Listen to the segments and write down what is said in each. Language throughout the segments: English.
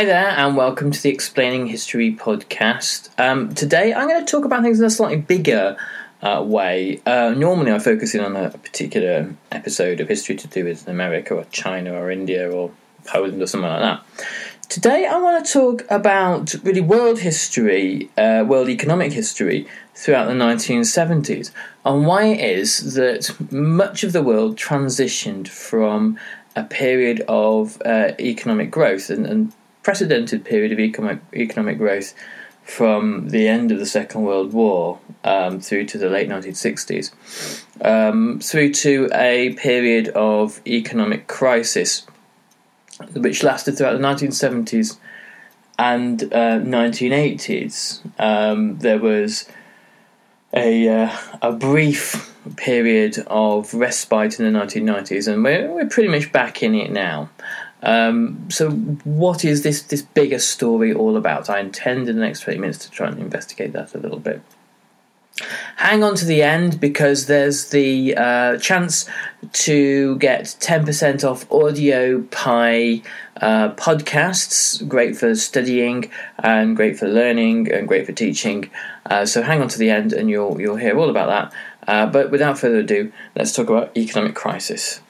Hi there, and welcome to the Explaining History podcast. Um, today, I'm going to talk about things in a slightly bigger uh, way. Uh, normally, I focus in on a particular episode of history to do with America or China or India or Poland or something like that. Today, I want to talk about really world history, uh, world economic history throughout the 1970s, and why it is that much of the world transitioned from a period of uh, economic growth and, and precedented period of economic, economic growth from the end of the Second World War um, through to the late 1960s, um, through to a period of economic crisis, which lasted throughout the 1970s and uh, 1980s. Um, there was a, uh, a brief period of respite in the 1990s, and we're, we're pretty much back in it now. Um, so, what is this this bigger story all about? I intend in the next 20 minutes to try and investigate that a little bit. Hang on to the end because there's the uh, chance to get 10% off Audio Pie uh, podcasts. Great for studying and great for learning and great for teaching. Uh, so hang on to the end and you'll, you'll hear all about that. Uh, but without further ado, let's talk about economic crisis.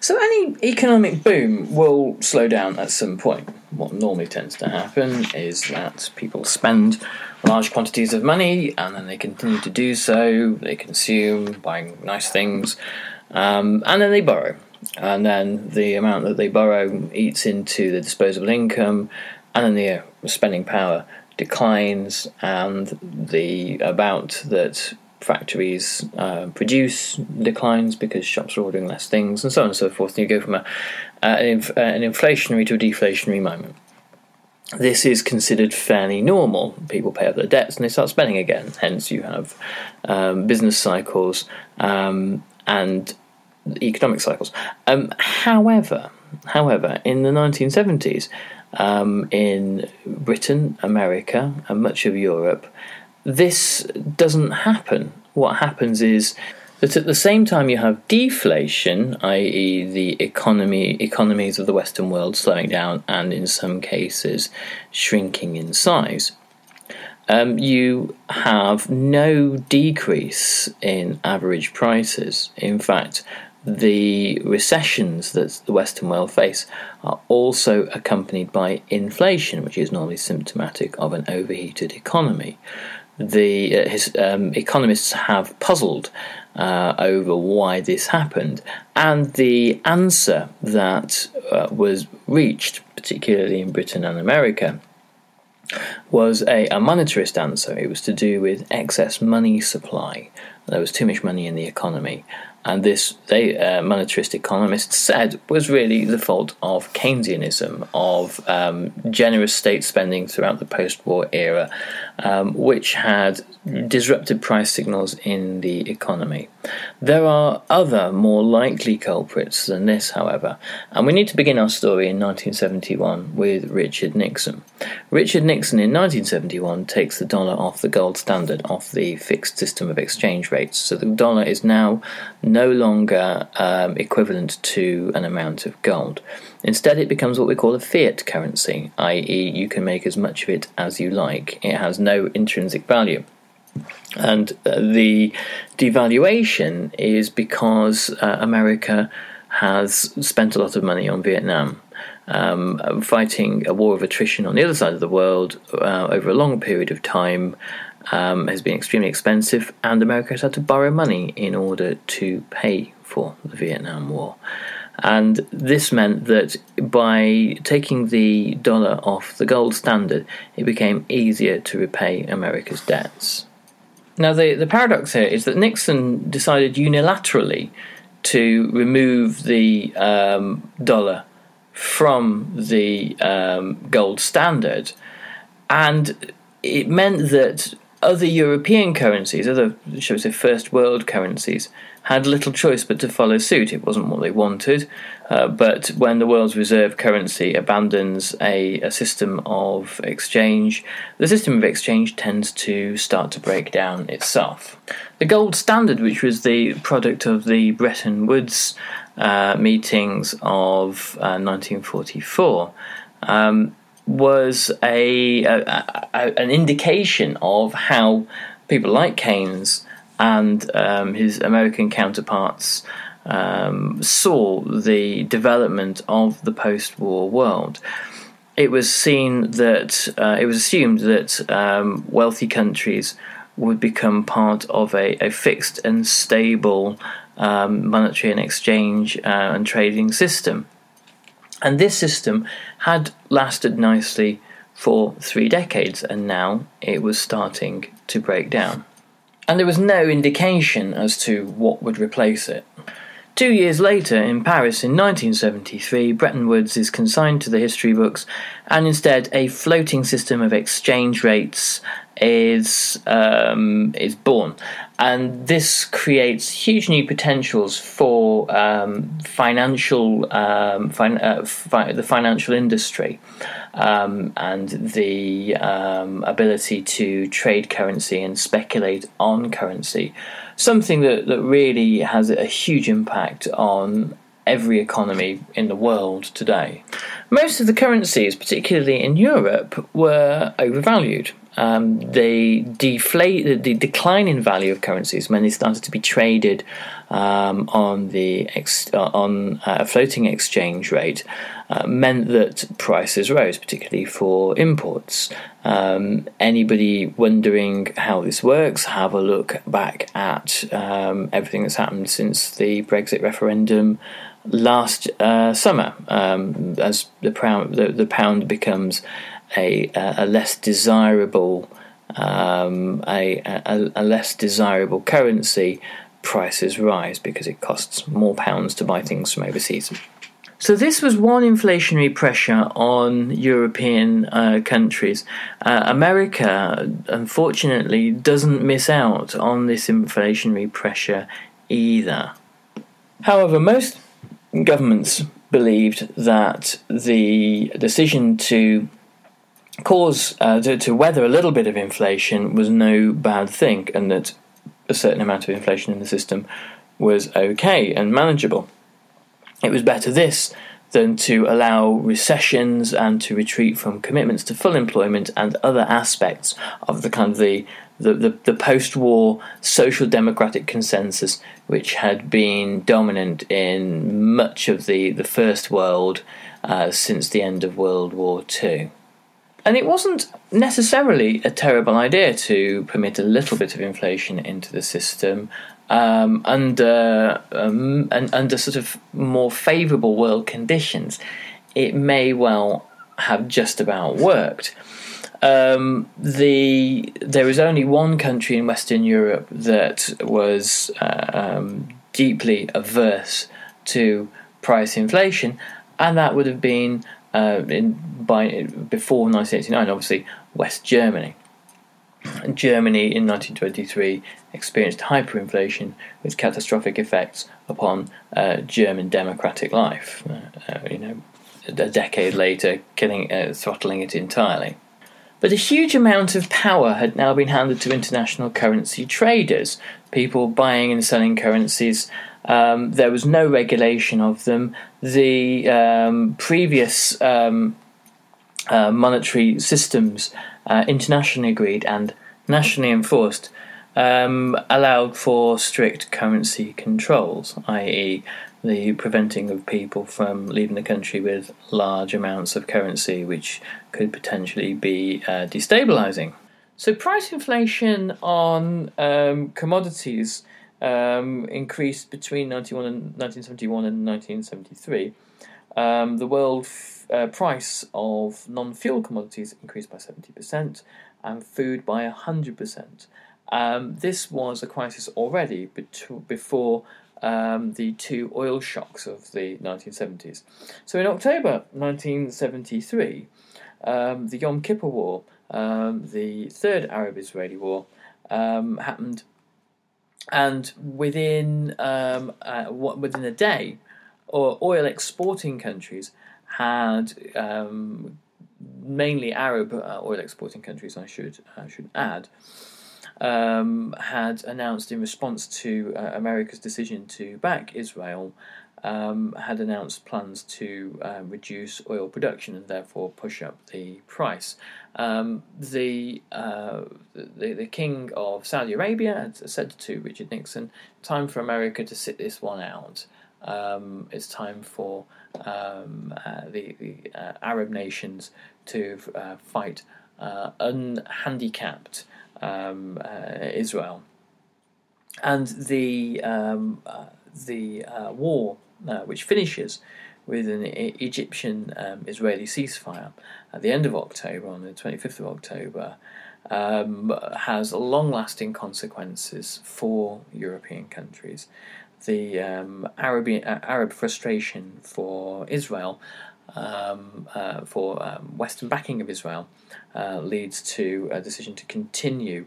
So any economic boom will slow down at some point. What normally tends to happen is that people spend large quantities of money and then they continue to do so. They consume, buying nice things, um, and then they borrow. And then the amount that they borrow eats into the disposable income, and then the uh, spending power declines, and the amount that factories uh, produce declines because shops are ordering less things, and so on and so forth. And you go from a, uh, an, inf- an inflationary to a deflationary moment. This is considered fairly normal. People pay off their debts and they start spending again. Hence, you have um, business cycles um, and economic cycles. Um, however, however, in the 1970s, um, in Britain, America, and much of Europe, this doesn't happen. What happens is that at the same time you have deflation, i.e., the economy economies of the Western world slowing down and in some cases shrinking in size. Um, you have no decrease in average prices. In fact, the recessions that the Western world face are also accompanied by inflation, which is normally symptomatic of an overheated economy the uh, his, um, economists have puzzled uh, over why this happened, and the answer that uh, was reached, particularly in Britain and America, was a, a monetarist answer. It was to do with excess money supply. There was too much money in the economy, and this they uh, monetarist economists said was really the fault of Keynesianism, of um, generous state spending throughout the post-war era, um, which had disrupted price signals in the economy. There are other more likely culprits than this, however, and we need to begin our story in 1971 with Richard Nixon. Richard Nixon in 1971 takes the dollar off the gold standard, off the fixed system of exchange rates, so the dollar is now no longer um, equivalent to an amount of gold. Instead, it becomes what we call a fiat currency, i.e., you can make as much of it as you like. It has no intrinsic value. And uh, the devaluation is because uh, America has spent a lot of money on Vietnam. Um, fighting a war of attrition on the other side of the world uh, over a long period of time um, has been extremely expensive, and America has had to borrow money in order to pay for the Vietnam War. And this meant that by taking the dollar off the gold standard, it became easier to repay America's debts. Now, the, the paradox here is that Nixon decided unilaterally to remove the um, dollar from the um, gold standard, and it meant that other European currencies, other, shall we say, first world currencies, had little choice but to follow suit. It wasn't what they wanted, uh, but when the world's reserve currency abandons a, a system of exchange, the system of exchange tends to start to break down itself. The gold standard, which was the product of the Bretton Woods uh, meetings of uh, 1944, um, was a, a, a, an indication of how people like Keynes and um, his American counterparts um, saw the development of the post war world. It was seen that, uh, it was assumed that um, wealthy countries would become part of a, a fixed and stable um, monetary and exchange uh, and trading system. And this system had lasted nicely for three decades, and now it was starting to break down and there was no indication as to what would replace it. Two years later, in Paris in 1973, Bretton Woods is consigned to the history books, and instead a floating system of exchange rates is um, is born, and this creates huge new potentials for um, financial um, fin- uh, fi- the financial industry um, and the um, ability to trade currency and speculate on currency. Something that, that really has a huge impact on every economy in the world today. Most of the currencies, particularly in Europe, were overvalued. Um, the deflate, the decline in value of currencies when they started to be traded um, on the ex, uh, on a floating exchange rate uh, meant that prices rose, particularly for imports. Um, anybody wondering how this works, have a look back at um, everything that's happened since the Brexit referendum last uh, summer, um, as the pound, the, the, pound becomes a, a less desirable um, a, a, a less desirable currency, prices rise because it costs more pounds to buy things from overseas. So this was one inflationary pressure on European uh, countries. Uh, America, unfortunately, doesn't miss out on this inflationary pressure either. However, most governments believed that the decision to cause uh, to, to weather a little bit of inflation was no bad thing, and that a certain amount of inflation in the system was okay and manageable. It was better this than to allow recessions and to retreat from commitments to full employment and other aspects of the kind of the the, the, the post war social democratic consensus which had been dominant in much of the, the first world uh, since the end of World War II. And it wasn't necessarily a terrible idea to permit a little bit of inflation into the system um, under um, and under sort of more favourable world conditions, it may well have just about worked. Um, the there is only one country in Western Europe that was uh, um, deeply averse to price inflation, and that would have been uh, in by before 1989, obviously West Germany. Germany in 1923 experienced hyperinflation with catastrophic effects upon uh, German democratic life. Uh, uh, you know, a decade later, killing, uh, throttling it entirely. But a huge amount of power had now been handed to international currency traders, people buying and selling currencies. Um, there was no regulation of them. The um, previous um, uh, monetary systems, uh, internationally agreed and nationally enforced, um, allowed for strict currency controls, i.e., the preventing of people from leaving the country with large amounts of currency, which could potentially be uh, destabilizing. So, price inflation on um, commodities um, increased between 91 and 1971 and 1973. Um, the world f- uh, price of non fuel commodities increased by 70% and food by 100%. Um, this was a crisis already bet- before um, the two oil shocks of the 1970s. So in October 1973, um, the Yom Kippur War, um, the third Arab Israeli war, um, happened, and within um, uh, within a day, oil exporting countries had um, mainly Arab uh, oil exporting countries. I should I should add um, had announced in response to uh, America's decision to back Israel, um, had announced plans to uh, reduce oil production and therefore push up the price. Um, the, uh, the, the king of Saudi Arabia had said to Richard Nixon, "Time for America to sit this one out. Um, it's time for um, uh, the, the uh, Arab nations to uh, fight unhandicapped." um, uh, Israel. And the, um, uh, the uh, war, uh, which finishes with an Egyptian um, Israeli ceasefire at the end of October, on the 25th of October, um, has long lasting consequences for European countries. The um, Arab, Arab frustration for Israel um, uh, for um, Western backing of Israel uh, leads to a decision to continue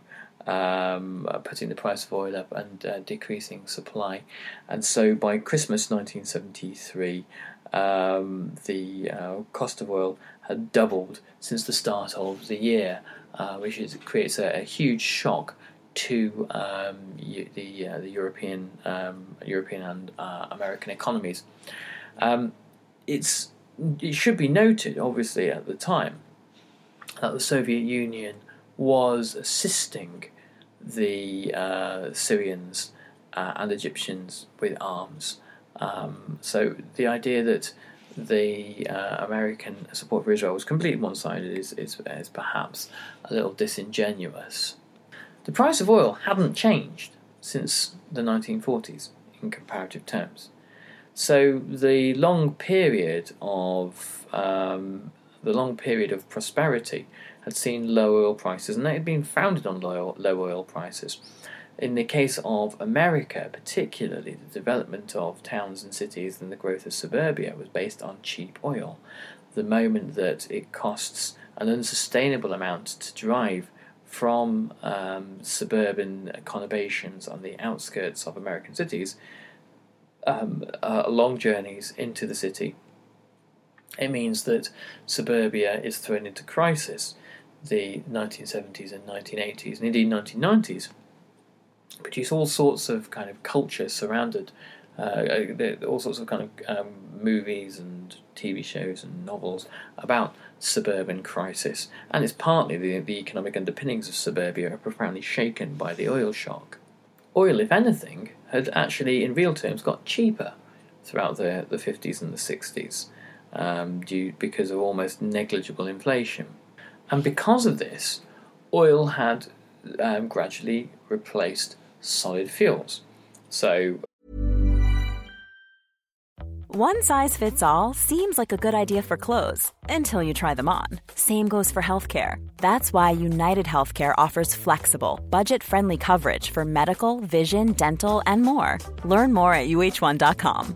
um, putting the price of oil up and uh, decreasing supply. And so by Christmas 1973, um, the uh, cost of oil had doubled since the start of the year, uh, which is, creates a, a, huge shock to um, the uh, the European um, European and American economies. Um, it's it should be noted, obviously, at the time, that the Soviet Union was assisting the uh, Syrians uh, and Egyptians with arms. Um, so the idea that the uh, American support for Israel was completely one sided is, is, is perhaps a little disingenuous. The price of oil hadn't changed since the 1940s in comparative terms. So the long period of um, the long period of prosperity had seen low oil prices, and they had been founded on low, low oil prices. In the case of America, particularly, the development of towns and cities and the growth of suburbia was based on cheap oil. The moment that it costs an unsustainable amount to drive from um, suburban conurbations on the outskirts of American cities um, uh, long journeys into the city, it means that suburbia is thrown into crisis. The 1970s and 1980s, and indeed 1990s, produce all sorts of kind of culture surrounded, uh, uh all sorts of kind of um, movies and TV shows and novels about suburban crisis, and it's partly the, the economic underpinnings of suburbia are profoundly shaken by the oil shock. Oil, if anything, had actually, in real terms, got cheaper throughout the, the 50s and the 60s um, due because of almost negligible inflation. And because of this, oil had um, gradually replaced solid fuels. So, one size fits all seems like a good idea for clothes until you try them on. Same goes for healthcare. That's why United Healthcare offers flexible, budget friendly coverage for medical, vision, dental, and more. Learn more at uh1.com.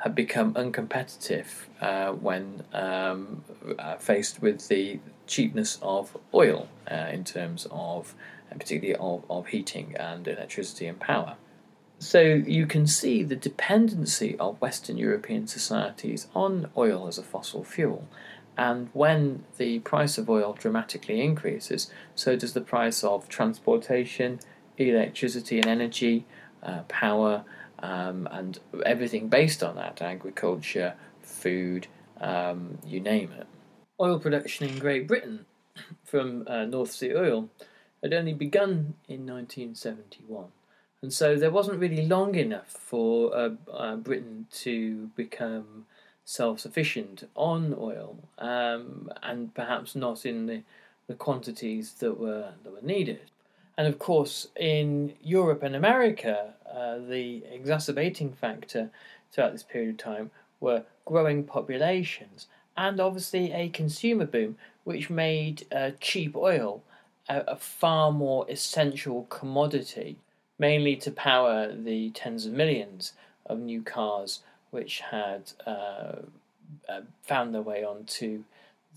had become uncompetitive uh, when um, uh, faced with the cheapness of oil uh, in terms of, and particularly of, of heating and electricity and power. So you can see the dependency of Western European societies on oil as a fossil fuel. And when the price of oil dramatically increases, so does the price of transportation, electricity and energy, uh, power, um, and everything based on that agriculture, food, um, you name it. Oil production in Great Britain from uh, North Sea oil had only begun in 1971. And so there wasn't really long enough for uh, uh, Britain to become self sufficient on oil, um, and perhaps not in the, the quantities that were, that were needed. And of course, in Europe and America, uh, the exacerbating factor throughout this period of time were growing populations and obviously a consumer boom, which made uh, cheap oil a, a, far more essential commodity, mainly to power the tens of millions of new cars which had uh, uh found their way onto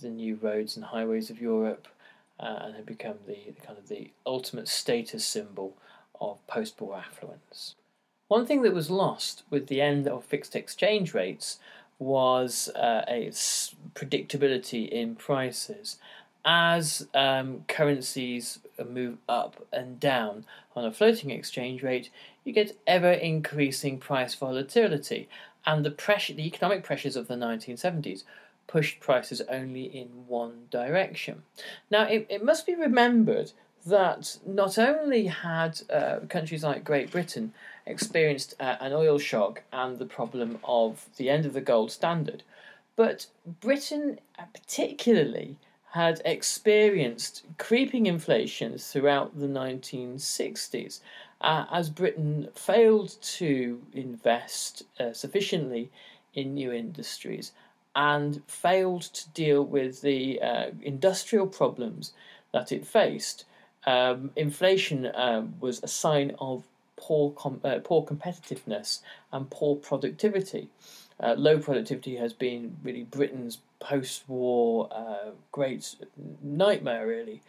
the new roads and highways of Europe uh, and had become the kind of the ultimate status symbol of post-war affluence. One thing that was lost with the end of fixed exchange rates was uh, a predictability in prices. As um, currencies move up and down on a floating exchange rate, you get ever increasing price volatility, and the pressure, the economic pressures of the 1970s pushed prices only in one direction. Now, it, it must be remembered that not only had uh, countries like Great Britain experienced uh, an oil shock and the problem of the end of the gold standard, but Britain uh, particularly had experienced creeping inflation throughout the 1960s uh, as Britain failed to invest uh, sufficiently in new industries and failed to deal with the uh, industrial problems that it faced. Um, inflation uh, was a sign of poor com- uh, poor competitiveness and poor productivity. Uh, low productivity has been really Britain's post-war uh, great nightmare, really,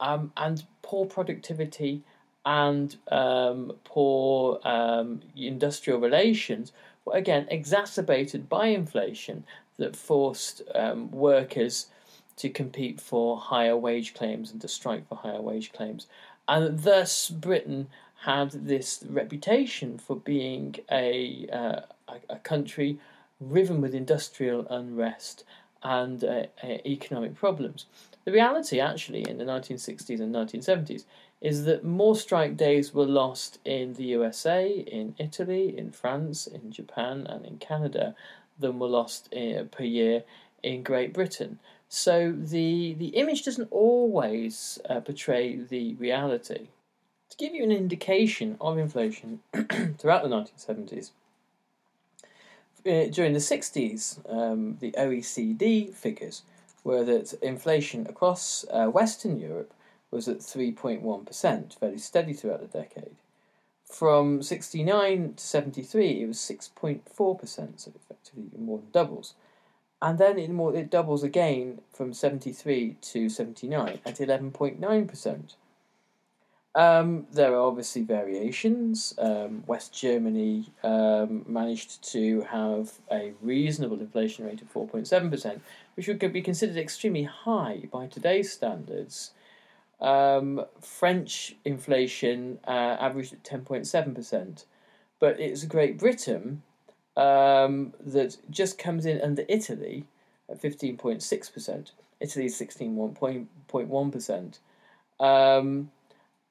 um, and poor productivity and um, poor um, industrial relations were again exacerbated by inflation that forced um, workers to compete for higher wage claims and to strike for higher wage claims. And thus, Britain had this reputation for being a, uh, a, country riven with industrial unrest and uh, uh, economic problems. The reality, actually, in the 1960s and 1970s, is that more strike days were lost in the USA, in Italy, in France, in Japan, and in Canada than were lost in, uh, per year in Great Britain. So the the image doesn't always uh, portray the reality. To give you an indication of inflation throughout the 1970s, uh, during the 60s, um, the OECD figures were that inflation across uh, Western Europe was at 3.1%, fairly steady throughout the decade. From 69 to 73, it was 6.4%, so effectively more than doubles. and then it more it doubles again from 73 to 79 at 11.9%. Um, there are obviously variations. Um, West Germany um, managed to have a reasonable inflation rate of 4.7%, which would be considered extremely high by today's standards. Um, French inflation uh, averaged at 10.7%, but it's Great Britain um, that just comes in under Italy at 15.6%. Italy is 16.1%. Um,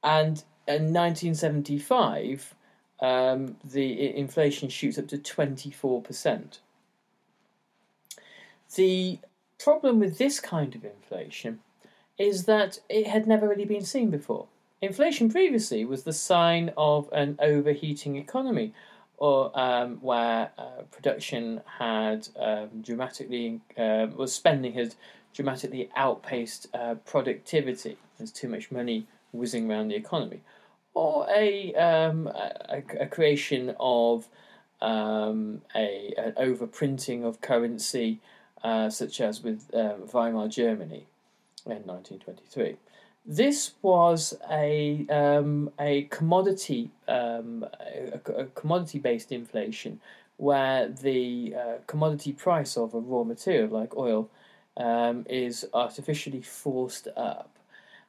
and in 1975, um, the inflation shoots up to 24%. The problem with this kind of inflation is that it had never really been seen before. Inflation previously was the sign of an overheating economy, or um, where uh, production had um, dramatically uh, was spending had dramatically outpaced uh, productivity. There's too much money whizzing around the economy, or a um, a, a, creation of um, a an overprinting of currency, uh, such as with um, Weimar Germany in 1923. This was a um, a commodity um, a, a commodity based inflation where the uh, commodity price of a raw material like oil um, is artificially forced up,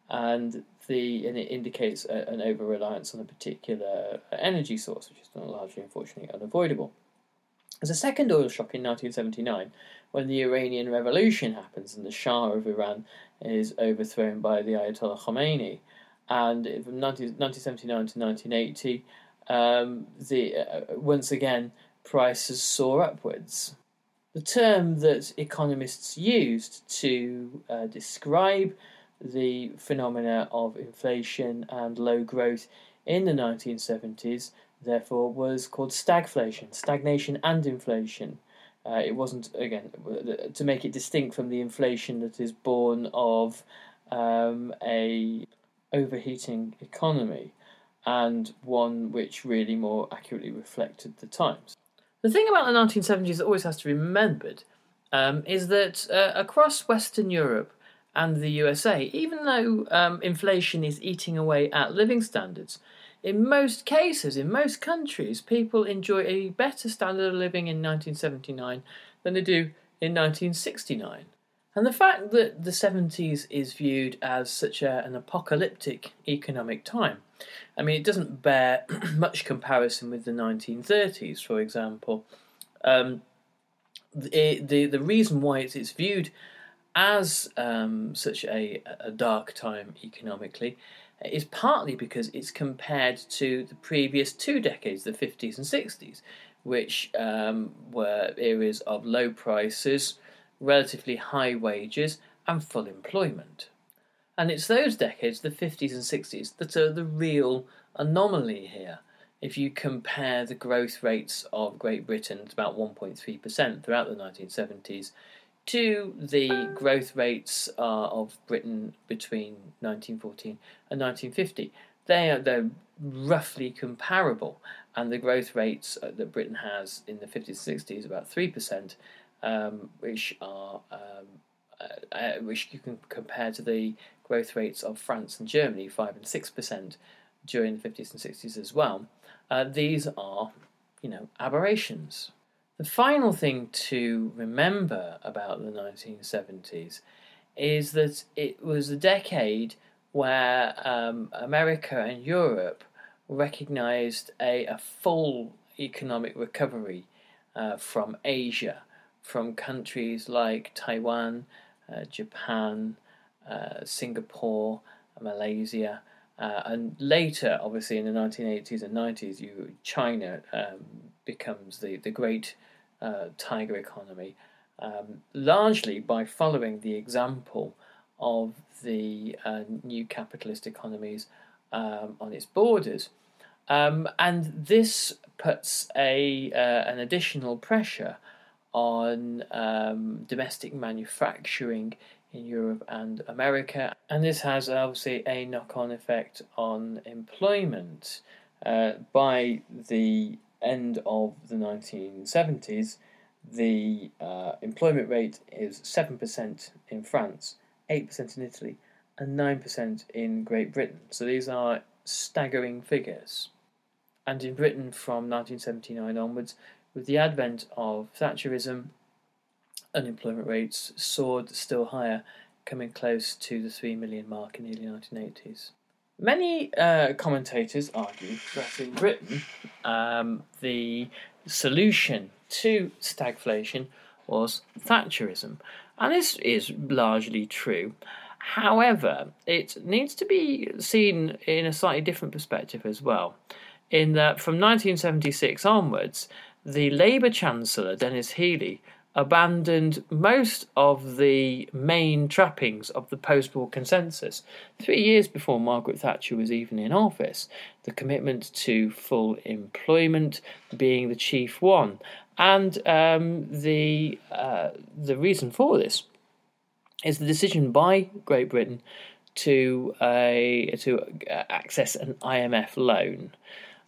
and the and it indicates a, an over reliance on a particular energy source, which is largely unfortunately unavoidable. There's a second oil shock in 1979 when the Iranian Revolution happens and the Shah of Iran is overthrown by the Ayatollah Khomeini. And from 19, 1979 to 1980, um, the, uh, once again, prices soar upwards. The term that economists used to uh, describe the phenomena of inflation and low growth in the 1970s, therefore, was called stagflation, stagnation and inflation. Uh, it wasn't again to make it distinct from the inflation that is born of um, a overheating economy, and one which really more accurately reflected the times. The thing about the 1970s that always has to be remembered um, is that uh, across Western Europe and the USA, even though um, inflation is eating away at living standards, in most cases, in most countries, people enjoy a better standard of living in 1979 than they do in 1969. And the fact that the 70s is viewed as such a, an apocalyptic economic time, I mean, it doesn't bear much comparison with the 1930s, for example. Um, the, the, the reason why it's, it's viewed as um, such a, a dark time economically is partly because it's compared to the previous two decades, the 50s and 60s, which um, were areas of low prices, relatively high wages, and full employment. And it's those decades, the 50s and 60s, that are the real anomaly here. If you compare the growth rates of Great Britain at about 1.3% throughout the 1970s to the growth rates uh, of Britain between 1914 and 1950. They are they're roughly comparable, and the growth rates uh, that Britain has in the 50s and 60s about three percent, um, which are um, uh, uh, which you can compare to the growth rates of France and Germany, five and six percent during the 50s and 60s as well. Uh, these are, you know, aberrations. The final thing to remember about the 1970s is that it was a decade where um, America and Europe recognized a, a full economic recovery uh, from Asia, from countries like Taiwan, uh, Japan, uh, Singapore, Malaysia. Uh, and later, obviously, in the 1980s and 90s, you, China um, becomes the, the great tiger economy, um, largely by following the example of the uh, new capitalist economies um, on its borders. Um, and this puts a uh, an additional pressure on um, domestic manufacturing in Europe and America, and this has obviously a knock-on effect on employment. Uh, by the end of the 1970s, the uh, employment rate is 7% in France, 8% in Italy, and 9% in Great Britain. So these are staggering figures. And in Britain from 1979 onwards, with the advent of Thatcherism, unemployment rates soared still higher, coming close to the 3 million mark in the early 1980s. Many uh, commentators argue that in Britain, um, the solution to stagflation was Thatcherism, and this is largely true. However, it needs to be seen in a slightly different perspective as well. In that, from 1976 onwards, the Labour Chancellor, Denis Healey, abandoned most of the main trappings of the post war consensus. Three years before Margaret Thatcher was even in office, the commitment to full employment being the chief one. And um, the, uh, the reason for this is the decision by Great Britain to, uh, to access an IMF loan.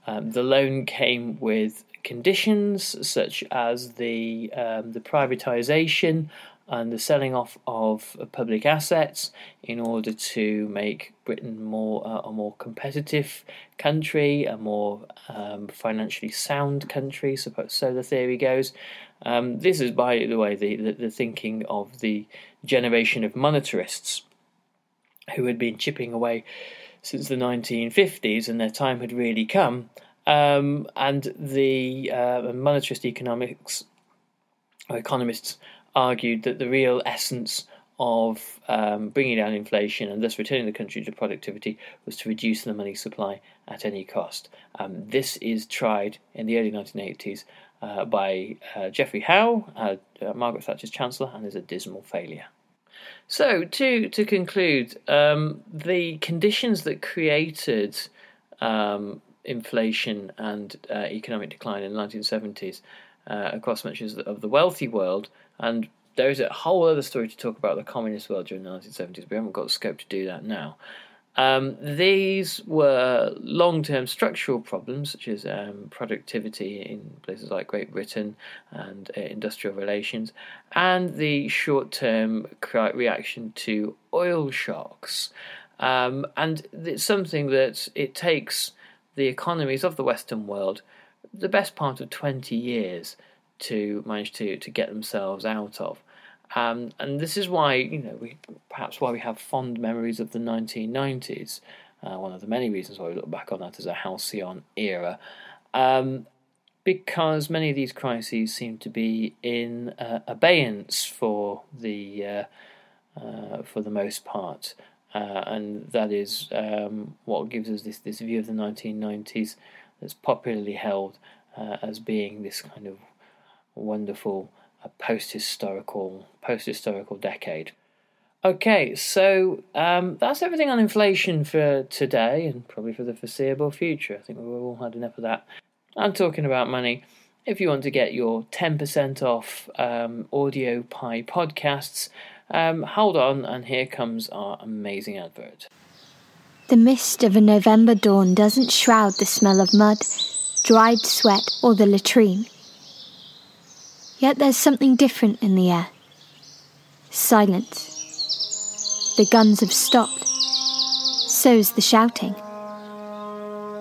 Um, the loan came with conditions such as the um, the privatization and the selling off of public assets in order to make Britain more uh, a more competitive country, a more um, financially sound country. Suppose so the theory goes. Um, this is, by the way, the, the, the thinking of the generation of monetarists who had been chipping away since the 1950s, and their time had really come. Um, and the uh, monetarist economics economists argued that the real essence of um, bringing down inflation and thus returning the country to productivity was to reduce the money supply at any cost. Um, this is tried in the early 1980s uh, by uh, Geoffrey Howe, uh, uh, Margaret Thatcher's Chancellor, and is a dismal failure. So, to to conclude, um, the conditions that created um, inflation and uh, economic decline in the 1970s uh, across much of the wealthy world. And there's a whole other story to talk about the communist world during the 1970s. We haven't got scope to do that now. Um, these were long term structural problems, such as um, productivity in places like Great Britain and uh, industrial relations, and the short term reaction to oil shocks. Um, and it's something that it takes the economies of the Western world the best part of 20 years to manage to, to get themselves out of. Um, and this is why, you know, we perhaps why we have fond memories of the 1990s. Uh, one of the many reasons why we look back on that as a halcyon era. Um, because many of these crises seem to be in uh, abeyance for the uh, uh for the most part. Uh, and that is um, what gives us this, this view of the 1990s that's popularly held uh, as being this kind of wonderful uh, post-historical post-historical decade. Okay, so um, that's everything on inflation for today and probably for the foreseeable future. I think we've all had enough of that. I'm talking about money. If you want to get your 10% off um, AudioPie podcasts, um, hold on, and here comes our amazing advert. The mist of a November dawn doesn't shroud the smell of mud, dried sweat, or the latrine. Yet there's something different in the air silence. The guns have stopped. So's the shouting.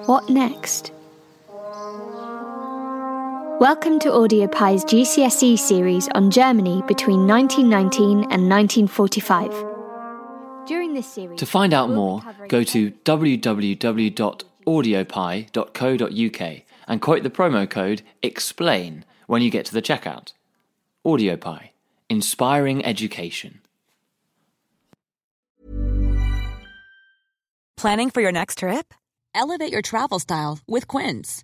What next? Welcome to AudioPie's GCSE series on Germany between 1919 and 1945. During this series, to find out more, go to www.audiopie.co.uk and quote the promo code EXPLAIN when you get to the checkout. AudioPie, inspiring education. Planning for your next trip? Elevate your travel style with Quince.